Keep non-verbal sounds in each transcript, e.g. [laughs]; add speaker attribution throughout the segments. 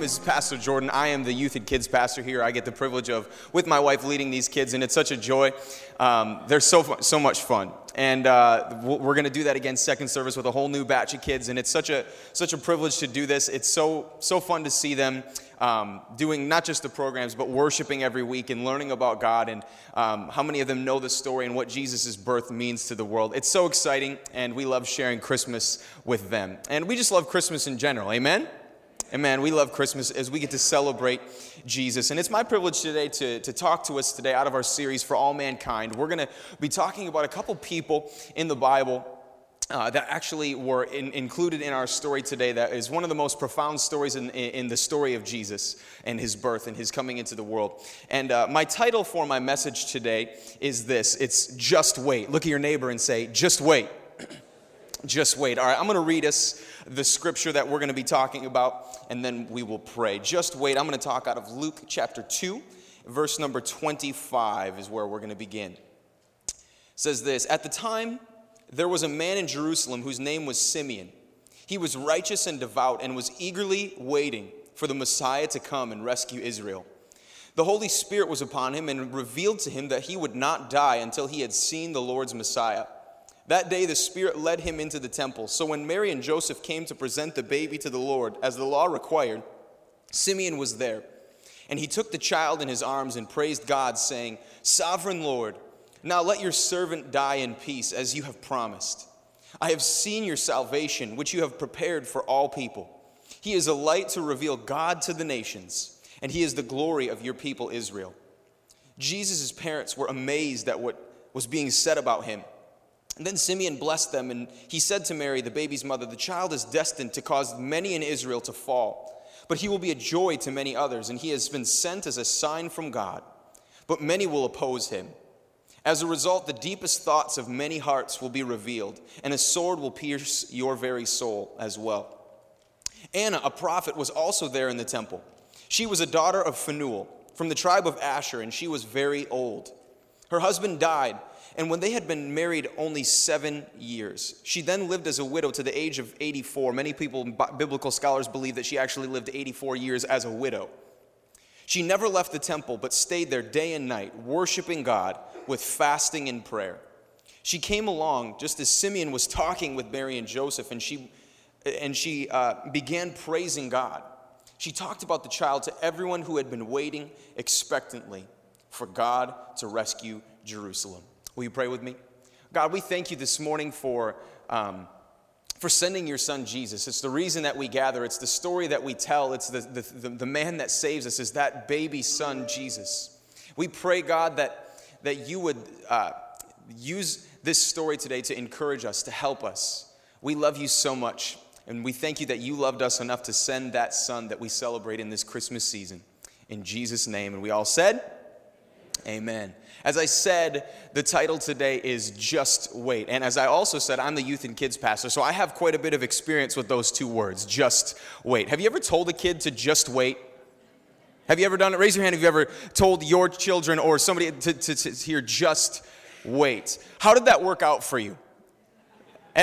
Speaker 1: name is Pastor Jordan. I am the youth and kids pastor here. I get the privilege of, with my wife, leading these kids, and it's such a joy. Um, they're so, so much fun. And uh, we're going to do that again, second service, with a whole new batch of kids. And it's such a, such a privilege to do this. It's so, so fun to see them um, doing not just the programs, but worshiping every week and learning about God and um, how many of them know the story and what Jesus' birth means to the world. It's so exciting, and we love sharing Christmas with them. And we just love Christmas in general. Amen? Amen. We love Christmas as we get to celebrate Jesus. And it's my privilege today to, to talk to us today out of our series for all mankind. We're going to be talking about a couple people in the Bible uh, that actually were in, included in our story today that is one of the most profound stories in, in, the story of jesus and his birth and his coming into the world and uh, my title for my message today is this it's just wait look at your neighbor and say just wait [clears throat] just wait all right i'm going to read us the scripture that we're going to be talking about and then we will pray just wait i'm going to talk out of luke chapter 2 verse number 25 is where we're going to begin it says this at the time there was a man in Jerusalem whose name was Simeon. He was righteous and devout and was eagerly waiting for the Messiah to come and rescue Israel. The Holy Spirit was upon him and revealed to him that he would not die until he had seen the Lord's Messiah. That day the Spirit led him into the temple. So when Mary and Joseph came to present the baby to the Lord, as the law required, Simeon was there. And he took the child in his arms and praised God, saying, Sovereign Lord, now let your servant die in peace, as you have promised. I have seen your salvation, which you have prepared for all people. He is a light to reveal God to the nations, and he is the glory of your people Israel. Jesus' parents were amazed at what was being said about him. And then Simeon blessed them, and he said to Mary, the baby's mother, The child is destined to cause many in Israel to fall, but he will be a joy to many others, and he has been sent as a sign from God. But many will oppose him. As a result, the deepest thoughts of many hearts will be revealed, and a sword will pierce your very soul as well. Anna, a prophet, was also there in the temple. She was a daughter of Phanuel from the tribe of Asher, and she was very old. Her husband died, and when they had been married only seven years, she then lived as a widow to the age of 84. Many people, biblical scholars, believe that she actually lived 84 years as a widow. She never left the temple, but stayed there day and night, worshiping God with fasting and prayer. She came along just as Simeon was talking with Mary and Joseph, and she, and she uh, began praising God. She talked about the child to everyone who had been waiting expectantly for God to rescue Jerusalem. Will you pray with me? God, we thank you this morning for, um, for sending your son Jesus. It's the reason that we gather, it's the story that we tell, it's the, the, the, the man that saves us, is that baby son, Jesus. We pray, God, that that you would uh, use this story today to encourage us, to help us. We love you so much, and we thank you that you loved us enough to send that son that we celebrate in this Christmas season. In Jesus' name. And we all said, Amen. As I said, the title today is Just Wait. And as I also said, I'm the youth and kids pastor, so I have quite a bit of experience with those two words, just wait. Have you ever told a kid to just wait? Have you ever done it? Raise your hand if you ever told your children or somebody to, to, to hear, just wait. How did that work out for you?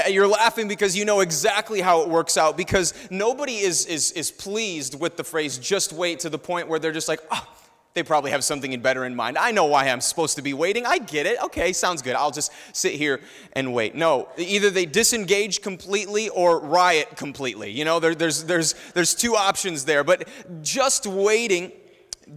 Speaker 1: You're laughing because you know exactly how it works out because nobody is, is, is pleased with the phrase just wait to the point where they're just like, oh, they probably have something better in mind. I know why I'm supposed to be waiting. I get it. Okay, sounds good. I'll just sit here and wait. No, either they disengage completely or riot completely. You know, there, there's, there's, there's two options there. But just waiting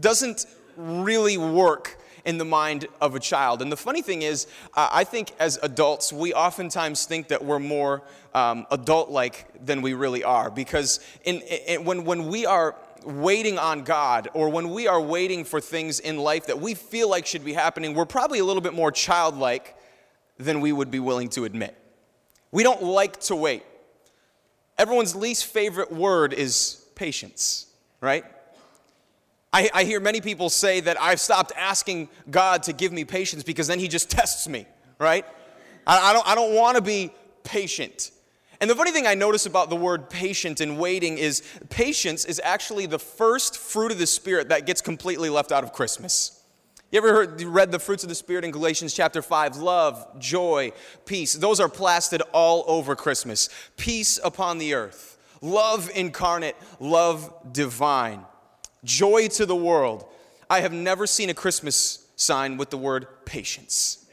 Speaker 1: doesn't really work in the mind of a child. And the funny thing is, uh, I think as adults, we oftentimes think that we're more um, adult like than we really are. Because in, in, when, when we are waiting on God or when we are waiting for things in life that we feel like should be happening, we're probably a little bit more childlike than we would be willing to admit. We don't like to wait. Everyone's least favorite word is patience, right? I, I hear many people say that I've stopped asking God to give me patience because then He just tests me, right? I, I don't, I don't want to be patient. And the funny thing I notice about the word patient and waiting is patience is actually the first fruit of the Spirit that gets completely left out of Christmas. You ever heard, read the fruits of the Spirit in Galatians chapter 5? Love, joy, peace. Those are plastered all over Christmas. Peace upon the earth, love incarnate, love divine, joy to the world. I have never seen a Christmas sign with the word patience.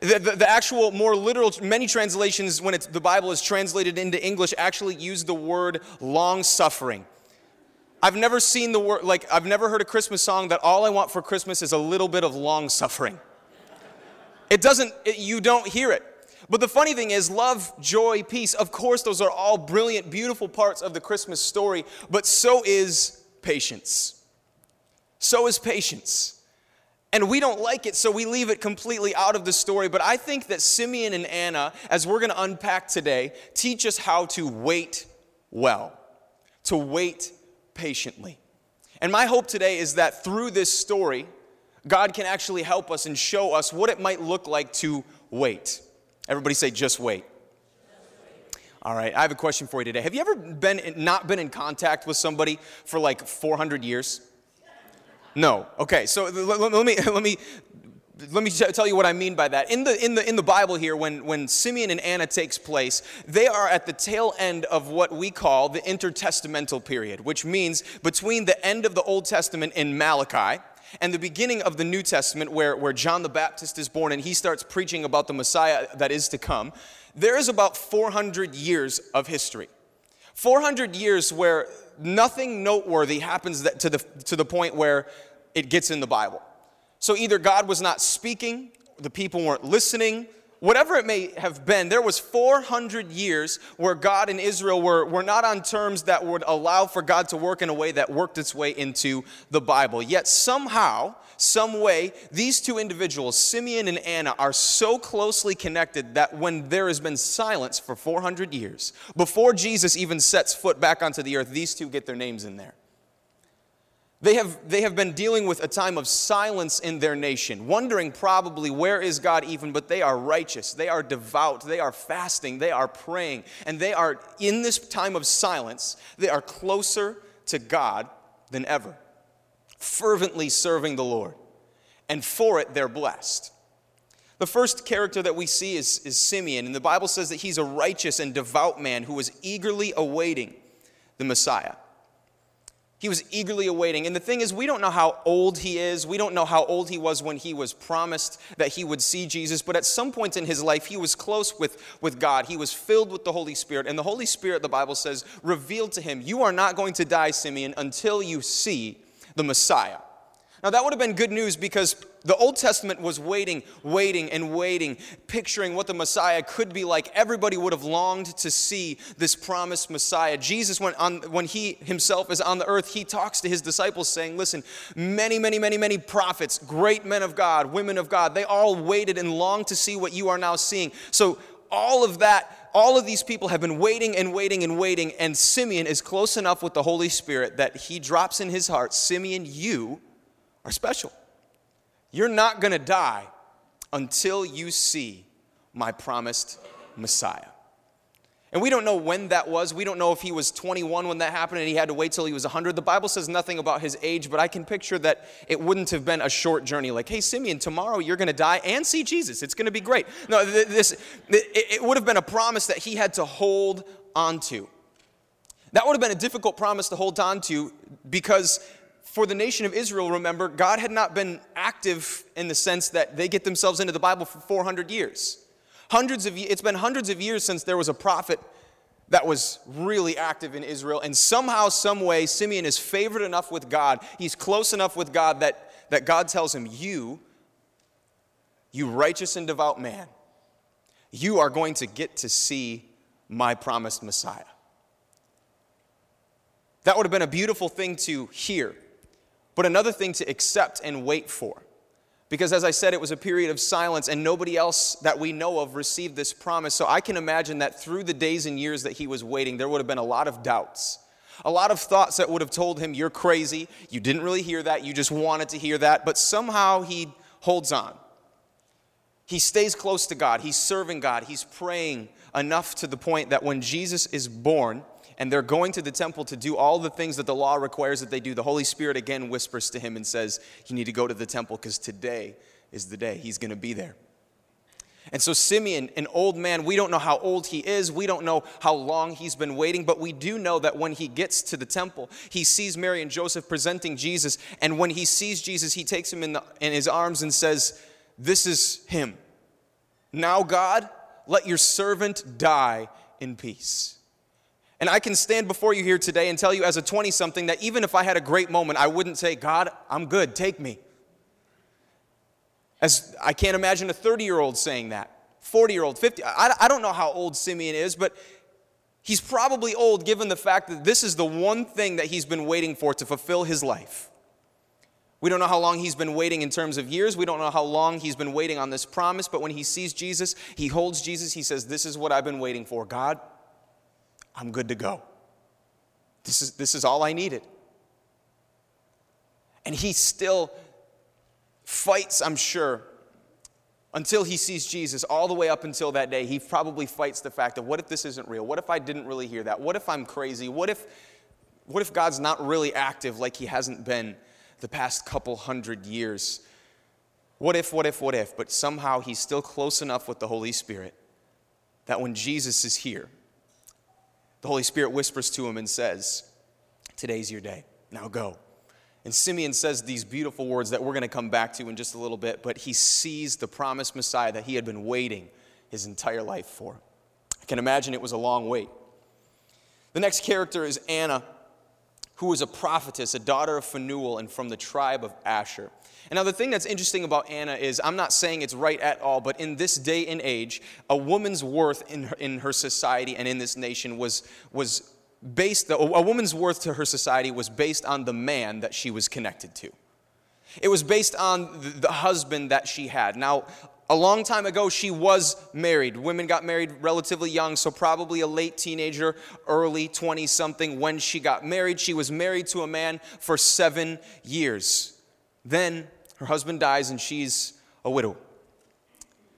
Speaker 1: The, the, the, actual, more literal, many translations, when the Bible is translated into English, actually use the word long suffering. I've never seen the word, like, I've never heard a Christmas song that all I want for Christmas is a little bit of long suffering. It doesn't, it, you don't hear it. But the funny thing is, love, joy, peace, of course, those are all brilliant, beautiful parts of the Christmas story, but so is patience. So is patience. And we don't like it, so we leave it completely out of the story. But I think that Simeon and Anna, as we're going to unpack today, teach us how to wait well, to wait patiently. And my hope today is that through this story, God can actually help us and show us what it might look like to wait. Everybody say, just wait. All right, I have a question for you today. Have you ever been not been in contact with somebody for like 400 years? No. Okay, so [laughs] let, me let me let me tell you what I mean by that. In the, in the, in the Bible here, when, when Simeon and Anna takes place, they are at the tail end of what we call the intertestamental period, which means between the end of the Old Testament in Malachi and the beginning of the New Testament, where, where John the Baptist is born and he starts preaching about the Messiah that is to come, there is about 400 years of history. 400 years where nothing noteworthy happens to, the, to the point where it gets in the Bible. So either God was not speaking, the people weren't listening, whatever it may have been, there was 400 years where God and Israel were, were not on terms that would allow for God to work in a way that worked its way into the Bible. Yet somehow, some way, these two individuals, Simeon and Anna, are so closely connected that when there has been silence for 400 years, before Jesus even sets foot back onto the earth, these two get their names in there. They have, they have been dealing with a time of silence in their nation, wondering probably where is God even, but they are righteous, they are devout, they are fasting, they are praying, and they are in this time of silence, they are closer to God than ever, fervently serving the Lord. And for it, they're blessed. The first character that we see is, is Simeon, and the Bible says that he's a righteous and devout man who was eagerly awaiting the Messiah. He was eagerly awaiting. And the thing is, we don't know how old he is. We don't know how old he was when he was promised that he would see Jesus. But at some point in his life, he was close with, with God. He was filled with the Holy Spirit. And the Holy Spirit, the Bible says, revealed to him, You are not going to die, Simeon, until you see the Messiah. Now, that would have been good news because the Old Testament was waiting, waiting, and waiting, picturing what the Messiah could be like. Everybody would have longed to see this promised Messiah. Jesus, when, on, when he himself is on the earth, he talks to his disciples saying, Listen, many, many, many, many prophets, great men of God, women of God, they all waited and longed to see what you are now seeing. So, all of that, all of these people have been waiting and waiting and waiting, and Simeon is close enough with the Holy Spirit that he drops in his heart, Simeon, you are special. You're not going to die until you see my promised Messiah. And we don't know when that was. We don't know if he was 21 when that happened and he had to wait till he was 100. The Bible says nothing about his age, but I can picture that it wouldn't have been a short journey like, hey, Simeon, tomorrow you're going to die and see Jesus. It's going to be great. No, this, it would have been a promise that he had to hold on to. That would have been a difficult promise to hold on to because for the nation of Israel, remember, God had not been active in the sense that they get themselves into the Bible for 400 years. Hundreds of it's been hundreds of years since there was a prophet that was really active in Israel, and somehow, some way, Simeon is favored enough with God. He's close enough with God that, that God tells him, You, you righteous and devout man, you are going to get to see my promised Messiah. That would have been a beautiful thing to hear but another thing to accept and wait for. Because as I said, it was a period of silence, and nobody else that we know of received this promise. So I can imagine that through the days and years that he was waiting, there would have been a lot of doubts, a lot of thoughts that would have told him, You're crazy. You didn't really hear that. You just wanted to hear that. But somehow he holds on. He stays close to God. He's serving God. He's praying enough to the point that when Jesus is born, and they're going to the temple to do all the things that the law requires that they do, the Holy Spirit again whispers to him and says, You need to go to the temple because today is the day. He's going to be there. And so, Simeon, an old man, we don't know how old he is. We don't know how long he's been waiting, but we do know that when he gets to the temple, he sees Mary and Joseph presenting Jesus. And when he sees Jesus, he takes him in, the, in his arms and says, This is him. Now, God, let your servant die in peace. And I can stand before you here today and tell you as a 20 something that even if I had a great moment, I wouldn't say, God, I'm good, take me. As I can't imagine a 30 year old saying that, 40 year old, 50. I, I don't know how old Simeon is, but he's probably old given the fact that this is the one thing that he's been waiting for to fulfill his life. We don't know how long he's been waiting in terms of years. We don't know how long he's been waiting on this promise, but when he sees Jesus, he holds Jesus. He says, This is what I've been waiting for. God, I'm good to go. This is, this is all I needed. And he still fights, I'm sure, until he sees Jesus, all the way up until that day. He probably fights the fact of what if this isn't real? What if I didn't really hear that? What if I'm crazy? What if, what if God's not really active like he hasn't been the past couple hundred years? What if, what if, what if? But somehow he's still close enough with the Holy Spirit that when Jesus is here, the Holy Spirit whispers to him and says, Today's your day. Now go. And Simeon says these beautiful words that we're going to come back to in just a little bit, but he sees the promised Messiah that he had been waiting his entire life for. I can imagine it was a long wait. The next character is Anna, who was a prophetess, a daughter of Phanuel, and from the tribe of Asher. And now, the thing that's interesting about Anna is I'm not saying it's right at all, but in this day and age, a woman's worth in her, in her society and in this nation was, was based, a woman's worth to her society was based on the man that she was connected to. It was based on the husband that she had. Now, a long time ago, she was married. Women got married relatively young, so probably a late teenager, early 20 something when she got married. She was married to a man for seven years. Then her husband dies, and she's a widow.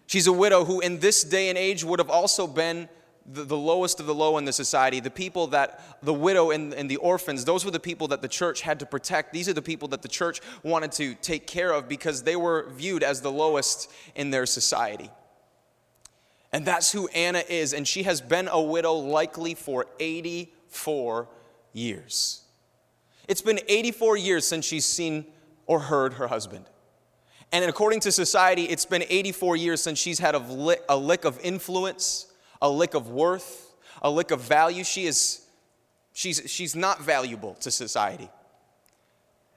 Speaker 1: She's a widow who, in this day and age, would have also been the, the lowest of the low in the society. The people that the widow and, and the orphans, those were the people that the church had to protect. These are the people that the church wanted to take care of because they were viewed as the lowest in their society. And that's who Anna is. And she has been a widow likely for 84 years. It's been 84 years since she's seen or heard her husband. And according to society, it's been 84 years since she's had a lick, a lick of influence, a lick of worth, a lick of value. She is, she's, she's not valuable to society.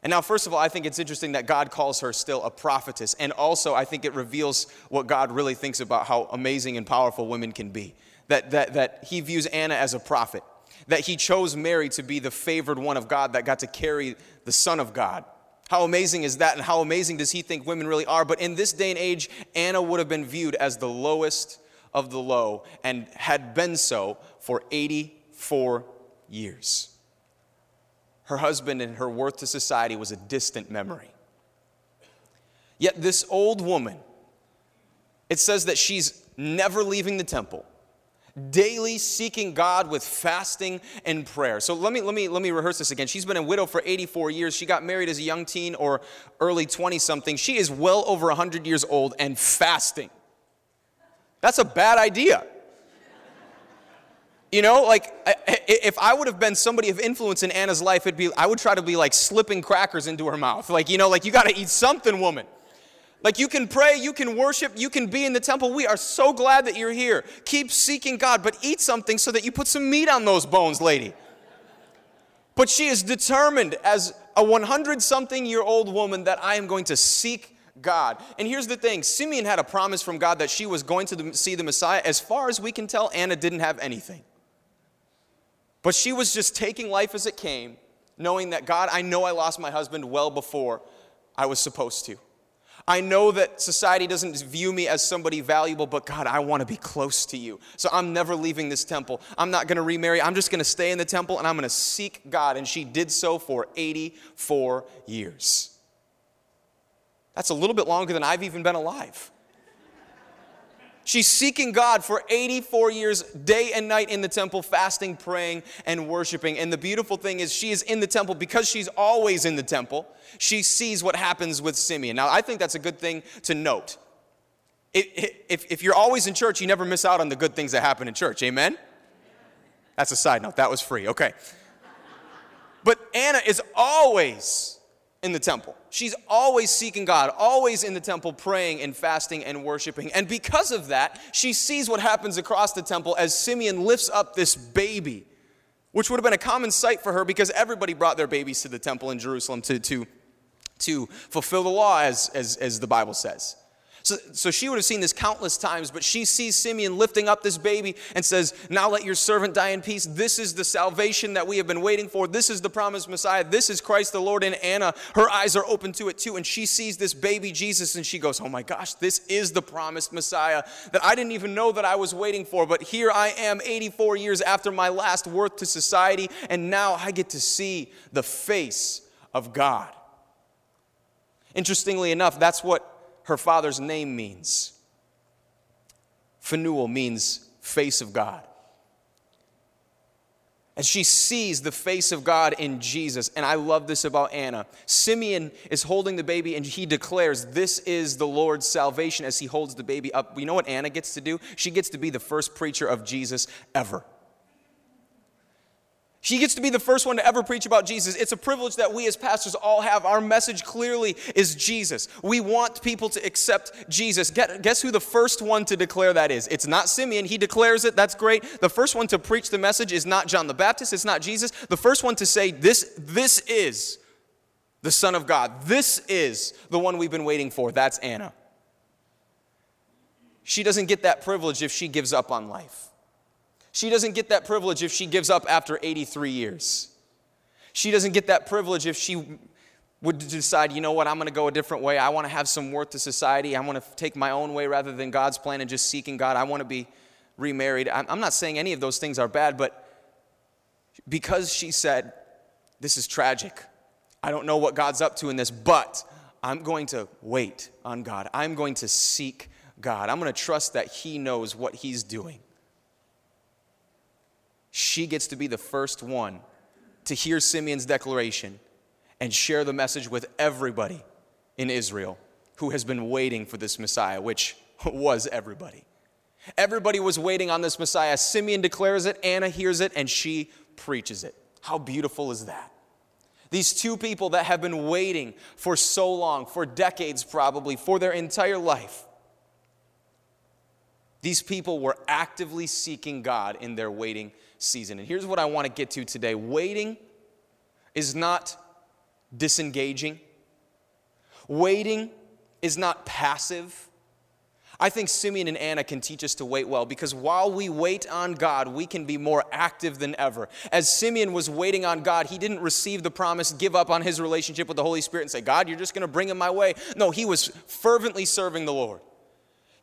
Speaker 1: And now, first of all, I think it's interesting that God calls her still a prophetess. And also, I think it reveals what God really thinks about how amazing and powerful women can be. That, that, that he views Anna as a prophet, that he chose Mary to be the favored one of God that got to carry the Son of God. How amazing is that, and how amazing does he think women really are? But in this day and age, Anna would have been viewed as the lowest of the low and had been so for 84 years. Her husband and her worth to society was a distant memory. Yet, this old woman, it says that she's never leaving the temple daily seeking God with fasting and prayer. So let me let me let me rehearse this again. She's been a widow for 84 years. She got married as a young teen or early 20 something. She is well over 100 years old and fasting. That's a bad idea. You know, like if I would have been somebody of influence in Anna's life, it'd be I would try to be like slipping crackers into her mouth. Like, you know, like you got to eat something, woman. Like you can pray, you can worship, you can be in the temple. We are so glad that you're here. Keep seeking God, but eat something so that you put some meat on those bones, lady. But she is determined as a 100 something year old woman that I am going to seek God. And here's the thing Simeon had a promise from God that she was going to see the Messiah. As far as we can tell, Anna didn't have anything. But she was just taking life as it came, knowing that God, I know I lost my husband well before I was supposed to. I know that society doesn't view me as somebody valuable, but God, I want to be close to you. So I'm never leaving this temple. I'm not going to remarry. I'm just going to stay in the temple and I'm going to seek God. And she did so for 84 years. That's a little bit longer than I've even been alive. She's seeking God for 84 years, day and night in the temple, fasting, praying, and worshiping. And the beautiful thing is, she is in the temple because she's always in the temple. She sees what happens with Simeon. Now, I think that's a good thing to note. if, if you're always in church, you never miss out on the good things that happen in church. Amen? That's a side note. That was free. Okay. But Anna is always in the temple. She's always seeking God, always in the temple praying and fasting and worshiping. And because of that, she sees what happens across the temple as Simeon lifts up this baby, which would have been a common sight for her because everybody brought their babies to the temple in Jerusalem to, to, to fulfill the law, as, as, as the Bible says. So, so she would have seen this countless times, but she sees Simeon lifting up this baby and says, Now let your servant die in peace. This is the salvation that we have been waiting for. This is the promised Messiah. This is Christ the Lord. And Anna, her eyes are open to it too. And she sees this baby Jesus and she goes, Oh my gosh, this is the promised Messiah that I didn't even know that I was waiting for. But here I am, 84 years after my last worth to society, and now I get to see the face of God. Interestingly enough, that's what her father's name means. Phanuel means face of God. And she sees the face of God in Jesus. And I love this about Anna. Simeon is holding the baby and he declares, This is the Lord's salvation as he holds the baby up. You know what Anna gets to do? She gets to be the first preacher of Jesus ever. She gets to be the first one to ever preach about Jesus. It's a privilege that we as pastors all have. Our message clearly is Jesus. We want people to accept Jesus. Guess who the first one to declare that is? It's not Simeon. He declares it. That's great. The first one to preach the message is not John the Baptist. It's not Jesus. The first one to say, This, this is the Son of God. This is the one we've been waiting for. That's Anna. She doesn't get that privilege if she gives up on life. She doesn't get that privilege if she gives up after 83 years. She doesn't get that privilege if she would decide, you know what, I'm going to go a different way. I want to have some worth to society. I want to take my own way rather than God's plan and just seeking God. I want to be remarried. I'm not saying any of those things are bad, but because she said, This is tragic. I don't know what God's up to in this, but I'm going to wait on God. I'm going to seek God. I'm going to trust that He knows what He's doing she gets to be the first one to hear Simeon's declaration and share the message with everybody in Israel who has been waiting for this Messiah, which [laughs] was everybody. Everybody was waiting on this Messiah. Simeon declares it, Anna hears it, and she preaches it. How beautiful is that? These two people that have been waiting for so long, for decades probably, for their entire life. These people were actively seeking God in their waiting season. And here's what I want to get to today waiting is not disengaging, waiting is not passive. I think Simeon and Anna can teach us to wait well because while we wait on God, we can be more active than ever. As Simeon was waiting on God, he didn't receive the promise, give up on his relationship with the Holy Spirit, and say, God, you're just going to bring him my way. No, he was fervently serving the Lord.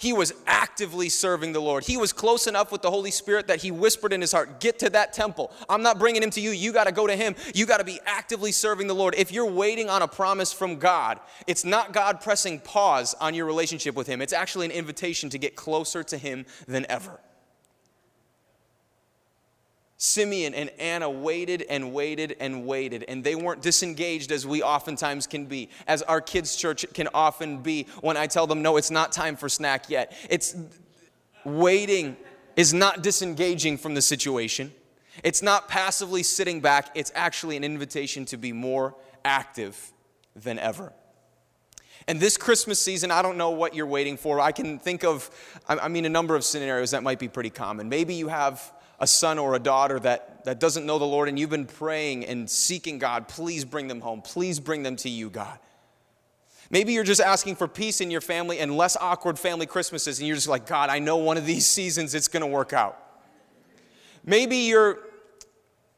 Speaker 1: He was actively serving the Lord. He was close enough with the Holy Spirit that he whispered in his heart, Get to that temple. I'm not bringing him to you. You got to go to him. You got to be actively serving the Lord. If you're waiting on a promise from God, it's not God pressing pause on your relationship with him, it's actually an invitation to get closer to him than ever. Simeon and Anna waited and waited and waited, and they weren't disengaged as we oftentimes can be, as our kids' church can often be when I tell them, no, it's not time for snack yet. It's waiting is not disengaging from the situation, it's not passively sitting back, it's actually an invitation to be more active than ever. And this Christmas season, I don't know what you're waiting for. I can think of, I mean, a number of scenarios that might be pretty common. Maybe you have a son or a daughter that, that doesn't know the Lord and you've been praying and seeking God, please bring them home. Please bring them to you, God. Maybe you're just asking for peace in your family and less awkward family Christmases, and you're just like, God, I know one of these [laughs] seasons it's going to work out. Maybe you're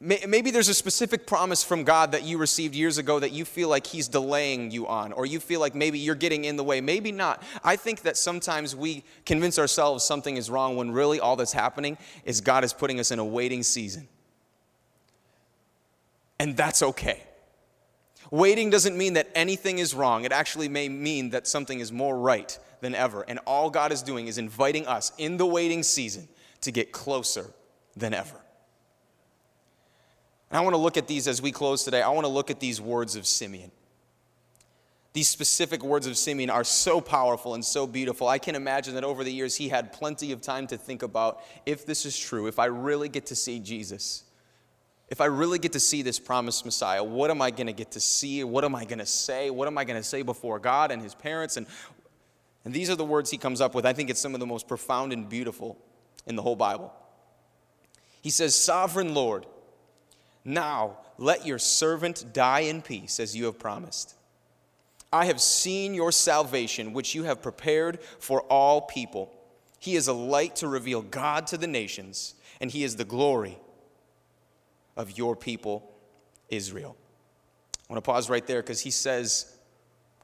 Speaker 1: Maybe there's a specific promise from God that you received years ago that you feel like He's delaying you on, or you feel like maybe you're getting in the way. Maybe not. I think that sometimes we convince ourselves something is wrong when really all that's happening is God is putting us in a waiting season. And that's okay. Waiting doesn't mean that anything is wrong, it actually may mean that something is more right than ever. And all God is doing is inviting us in the waiting season to get closer than ever. And I want to look at these as we close today. I want to look at these words of Simeon. These specific words of Simeon are so powerful and so beautiful. I can imagine that over the years he had plenty of time to think about if this is true, if I really get to see Jesus, if I really get to see this promised Messiah, what am I going to get to see? What am I going to say? What am I going to say before God and his parents? And, and these are the words he comes up with. I think it's some of the most profound and beautiful in the whole Bible. He says, Sovereign Lord, now let your servant die in peace as you have promised. I have seen your salvation, which you have prepared for all people. He is a light to reveal God to the nations, and He is the glory of your people, Israel. I want to pause right there because He says,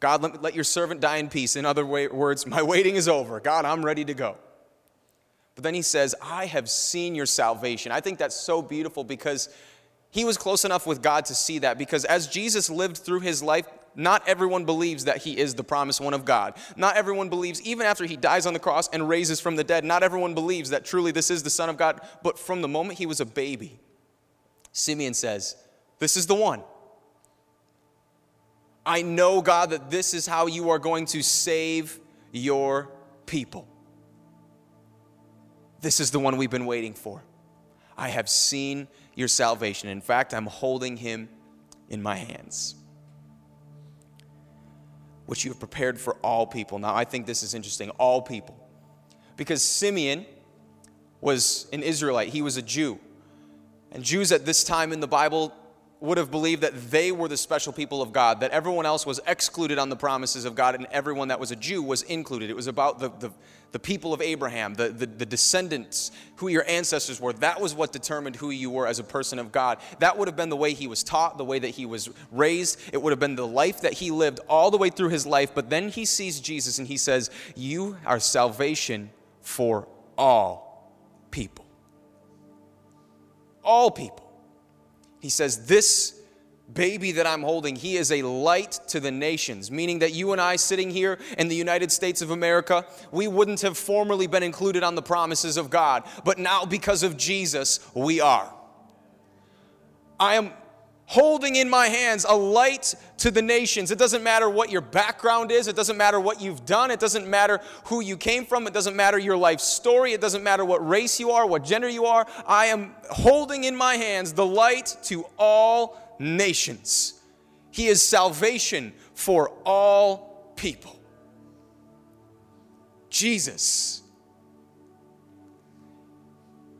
Speaker 1: God, let, let your servant die in peace. In other words, my waiting is over. God, I'm ready to go. But then He says, I have seen your salvation. I think that's so beautiful because he was close enough with God to see that because as Jesus lived through his life, not everyone believes that he is the promised one of God. Not everyone believes, even after he dies on the cross and raises from the dead, not everyone believes that truly this is the Son of God. But from the moment he was a baby, Simeon says, This is the one. I know, God, that this is how you are going to save your people. This is the one we've been waiting for. I have seen your salvation. In fact, I'm holding him in my hands which you have prepared for all people. Now, I think this is interesting all people. Because Simeon was an Israelite, he was a Jew. And Jews at this time in the Bible would have believed that they were the special people of God, that everyone else was excluded on the promises of God, and everyone that was a Jew was included. It was about the, the, the people of Abraham, the, the, the, descendants, who your ancestors were. That was what determined who you were as a person of God. That would have been the way he was taught, the way that he was raised. It would have been the life that he lived all the way through his life. But then he sees Jesus and he says, You are salvation for all people. All people. He says, This baby that I'm holding, he is a light to the nations, meaning that you and I sitting here in the United States of America, we wouldn't have formerly been included on the promises of God, but now because of Jesus, we are. I am holding in my hands a light to the nations. It doesn't matter what your background is, it doesn't matter what you've done, it doesn't matter who you came from, it doesn't matter your life story, it doesn't matter what race you are, what gender you are. I am holding in my hands the light to all nations. He is salvation for all people. Jesus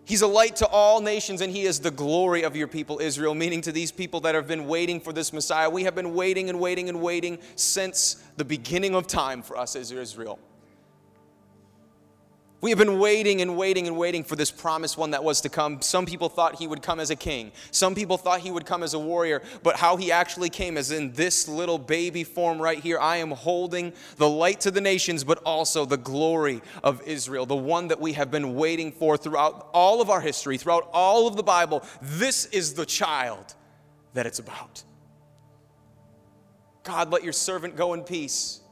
Speaker 1: He's a light to all nations, and He is the glory of your people, Israel. Meaning to these people that have been waiting for this Messiah. We have been waiting and waiting and waiting since the beginning of time for us as Israel. We have been waiting and waiting and waiting for this promised one that was to come. Some people thought he would come as a king. Some people thought he would come as a warrior. But how he actually came is in this little baby form right here. I am holding the light to the nations, but also the glory of Israel, the one that we have been waiting for throughout all of our history, throughout all of the Bible. This is the child that it's about. God, let your servant go in peace.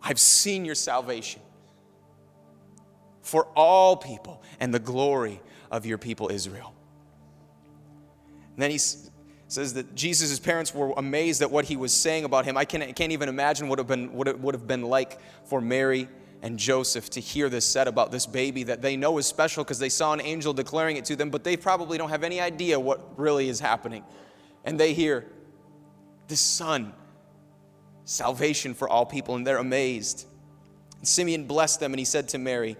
Speaker 1: I've seen your salvation for all people and the glory of your people Israel. And then he says that Jesus' parents were amazed at what he was saying about him. I can't, can't even imagine what, have been, what it would have been like for Mary and Joseph to hear this said about this baby that they know is special because they saw an angel declaring it to them, but they probably don't have any idea what really is happening. And they hear this son, salvation for all people, and they're amazed. And Simeon blessed them and he said to Mary,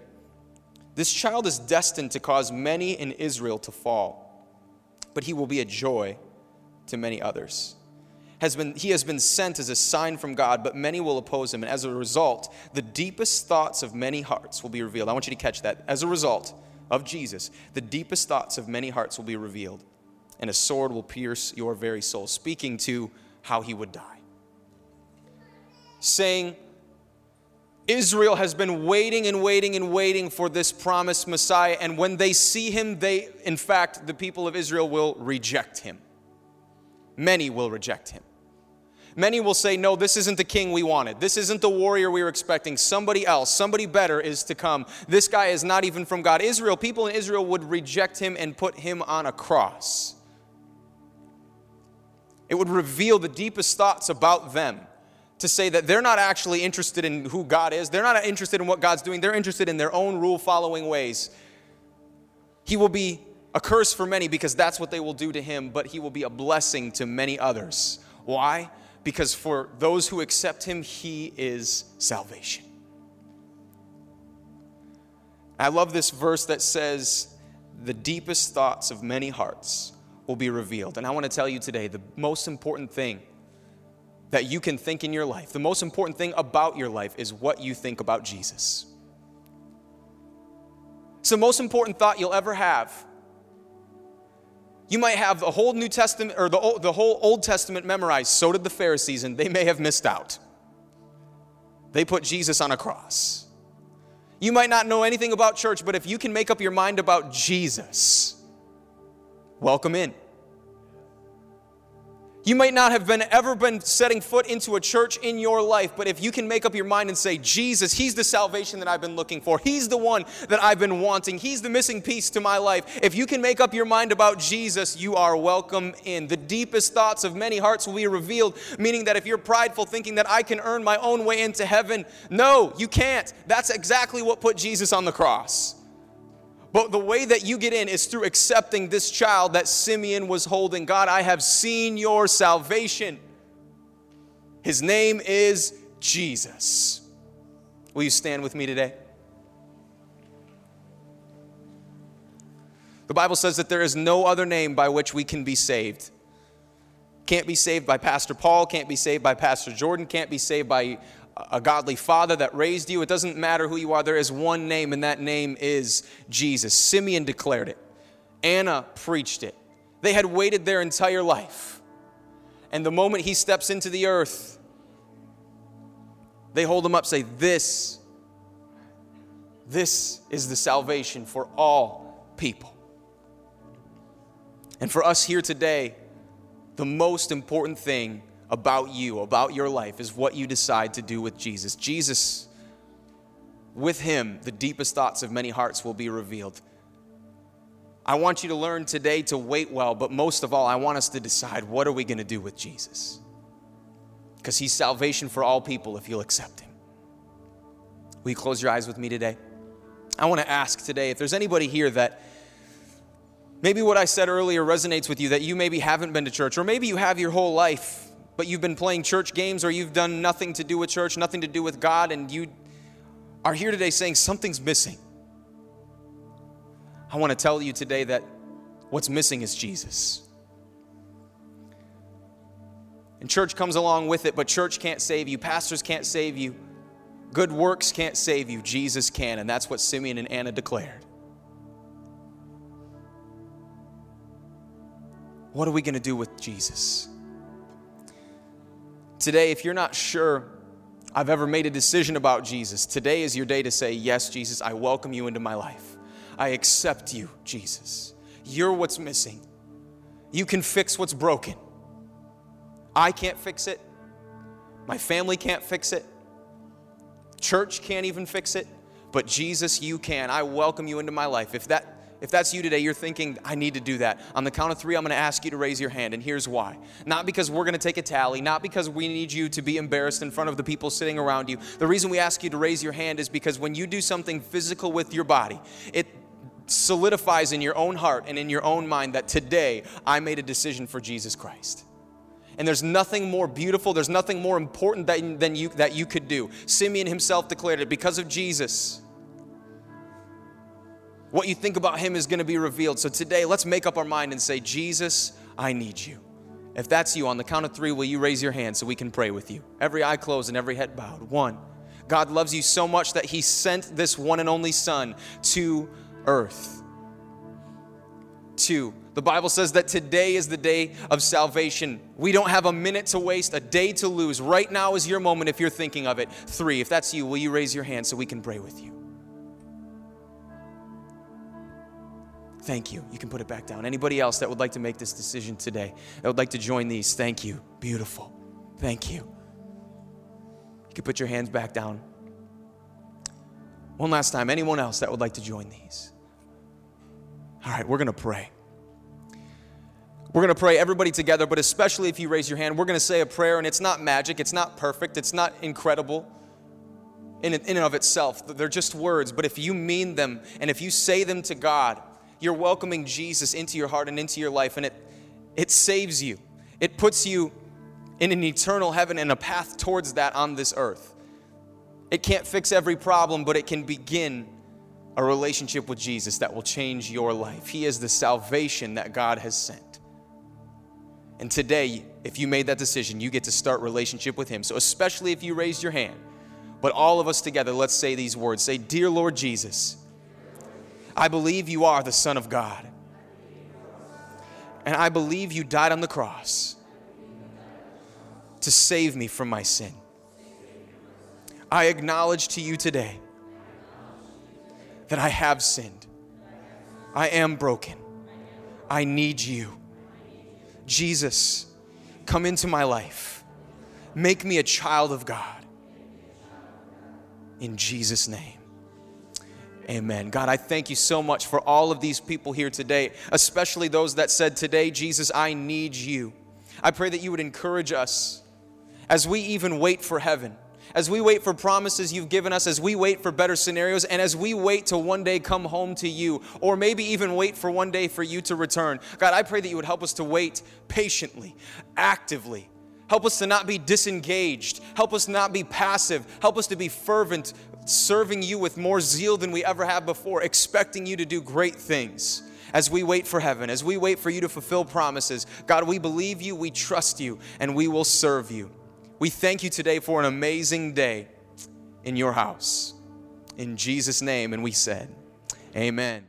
Speaker 1: this child is destined to cause many in Israel to fall, but he will be a joy to many others. Has been, he has been sent as a sign from God, but many will oppose him. And as a result, the deepest thoughts of many hearts will be revealed. I want you to catch that. As a result of Jesus, the deepest thoughts of many hearts will be revealed, and a sword will pierce your very soul, speaking to how he would die. Saying, Israel has been waiting and waiting and waiting for this promised Messiah. And when they see him, they, in fact, the people of Israel will reject him. Many will reject him. Many will say, No, this isn't the king we wanted. This isn't the warrior we were expecting. Somebody else, somebody better is to come. This guy is not even from God. Israel, people in Israel would reject him and put him on a cross. It would reveal the deepest thoughts about them to say that they're not actually interested in who God is, they're not interested in what God's doing, they're interested in their own rule following ways. He will be a curse for many because that's what they will do to him, but he will be a blessing to many others. Why? Because for those who accept him, he is salvation. I love this verse that says, The deepest thoughts of many hearts will be revealed. And I want to tell you today the most important thing that you can think in your life, the most important thing about your life is what you think about Jesus. It's the most important thought you'll ever have. You might have the whole New Testament or the, the whole Old Testament memorized. So did the Pharisees, and they may have missed out. They put Jesus on a cross. You might not know anything about church, but if you can make up your mind about Jesus, welcome in. You might not have been ever been setting foot into a church in your life, but if you can make up your mind and say, Jesus, He's the salvation that I've been looking for. He's the one that I've been wanting. He's the missing piece to my life. If you can make up your mind about Jesus, you are welcome in. The deepest thoughts of many hearts will be revealed, meaning that if you're prideful, thinking that I can earn my own way into heaven, no, you can't. That's exactly what put Jesus on the cross. But the way that you get in is through accepting this child that Simeon was holding. God, I have seen your salvation. His name is Jesus. Will you stand with me today? The Bible says that there is no other name by which we can be saved. Can't be saved by Pastor Paul, can't be saved by Pastor Jordan, can't be saved by a godly father that raised you. It doesn't matter who you are. There is one name, and that name is Jesus. Simeon declared it, Anna preached it. They had waited their entire life. And the moment he steps into the earth, they hold him up, say, This, this is the salvation for all people. And for us here today, the most important thing about you, about your life, is what you decide to do with Jesus. Jesus, with Him, the deepest thoughts of many hearts will be revealed. I want you to learn today to wait well, but most of all, I want us to decide what are we going to do with Jesus? Because He's salvation for all people if you'll accept Him. Will you close your eyes with me today? I want to ask today if there's anybody here that maybe what I said earlier resonates with you, that you maybe haven't been to church, or maybe you have your whole life but you've been playing church games or you've done nothing to do with church, nothing to do with God, and you are here today saying something's missing. I want to tell you today that what's missing is Jesus. And church comes along with it, but church can't save you, pastors can't save you, good works can't save you, Jesus can, and that's what Simeon and Anna declared. What are we going to do with Jesus? Today, if you're not sure I've ever made a decision about Jesus, today is your day to say, Yes, Jesus, I welcome you into my life. I accept you, Jesus. You're what's missing. You can fix what's broken. I can't fix it. My family can't fix it. Church can't even fix it. But Jesus, you can. I welcome you into my life. If that if that's you today, you're thinking, I need to do that. On the count of three, I'm going to ask you to raise your hand, and here's why. Not because we're going to take a tally, not because we need you to be embarrassed in front of the people sitting around you. The reason we ask you to raise your hand is because when you do something physical with your body, it solidifies in your own heart and in your own mind that today I made a decision for Jesus Christ. And there's nothing more beautiful, there's nothing more important than you, that you could do. Simeon himself declared it because of Jesus what you think about him is going to be revealed. So today, let's make up our mind and say, Jesus, I need you. If that's you, on the count of three, will you raise your hand so we can pray with you? Every eye closed and every head bowed. One, God loves you so much that he sent this one and only Son to earth. Two, the Bible says that today is the day of salvation. We don't have a minute to waste, a day to lose. Right now is your moment if you're thinking of it. Three, if that's you, will you raise your hand so we can pray with you? Thank you. You can put it back down. Anybody else that would like to make this decision today, that would like to join these, thank you. Beautiful. Thank you. You can put your hands back down. One last time, anyone else that would like to join these? All right, we're going to pray. We're going to pray everybody together, but especially if you raise your hand, we're going to say a prayer, and it's not magic, it's not perfect, it's not incredible in, in and of itself. They're just words, but if you mean them and if you say them to God, you're welcoming Jesus into your heart and into your life, and it, it saves you. It puts you in an eternal heaven and a path towards that on this earth. It can't fix every problem, but it can begin a relationship with Jesus that will change your life. He is the salvation that God has sent. And today, if you made that decision, you get to start relationship with him. So especially if you raised your hand, but all of us together, let's say these words. Say, "Dear Lord Jesus, I believe you are the son of God. And I believe you died on the cross to save me from my sin. I acknowledge to you today that I have sinned. I am broken. I need you. Jesus, come into my life. Make me a child of God. In Jesus' name. Amen. God, I thank you so much for all of these people here today, especially those that said, Today, Jesus, I need you. I pray that you would encourage us as we even wait for heaven as we wait for promises you've given us, as we wait for better scenarios, and as we wait to one day come home to you, or maybe even wait for one day for you to return. God, I pray that you would help us to wait patiently, actively. Help us to not be disengaged. Help us not be passive. Help us to be fervent, serving you with more zeal than we ever have before, expecting you to do great things as we wait for heaven, as we wait for you to fulfill promises. God, we believe you, we trust you, and we will serve you. We thank you today for an amazing day in your house. In Jesus' name, and we said, Amen.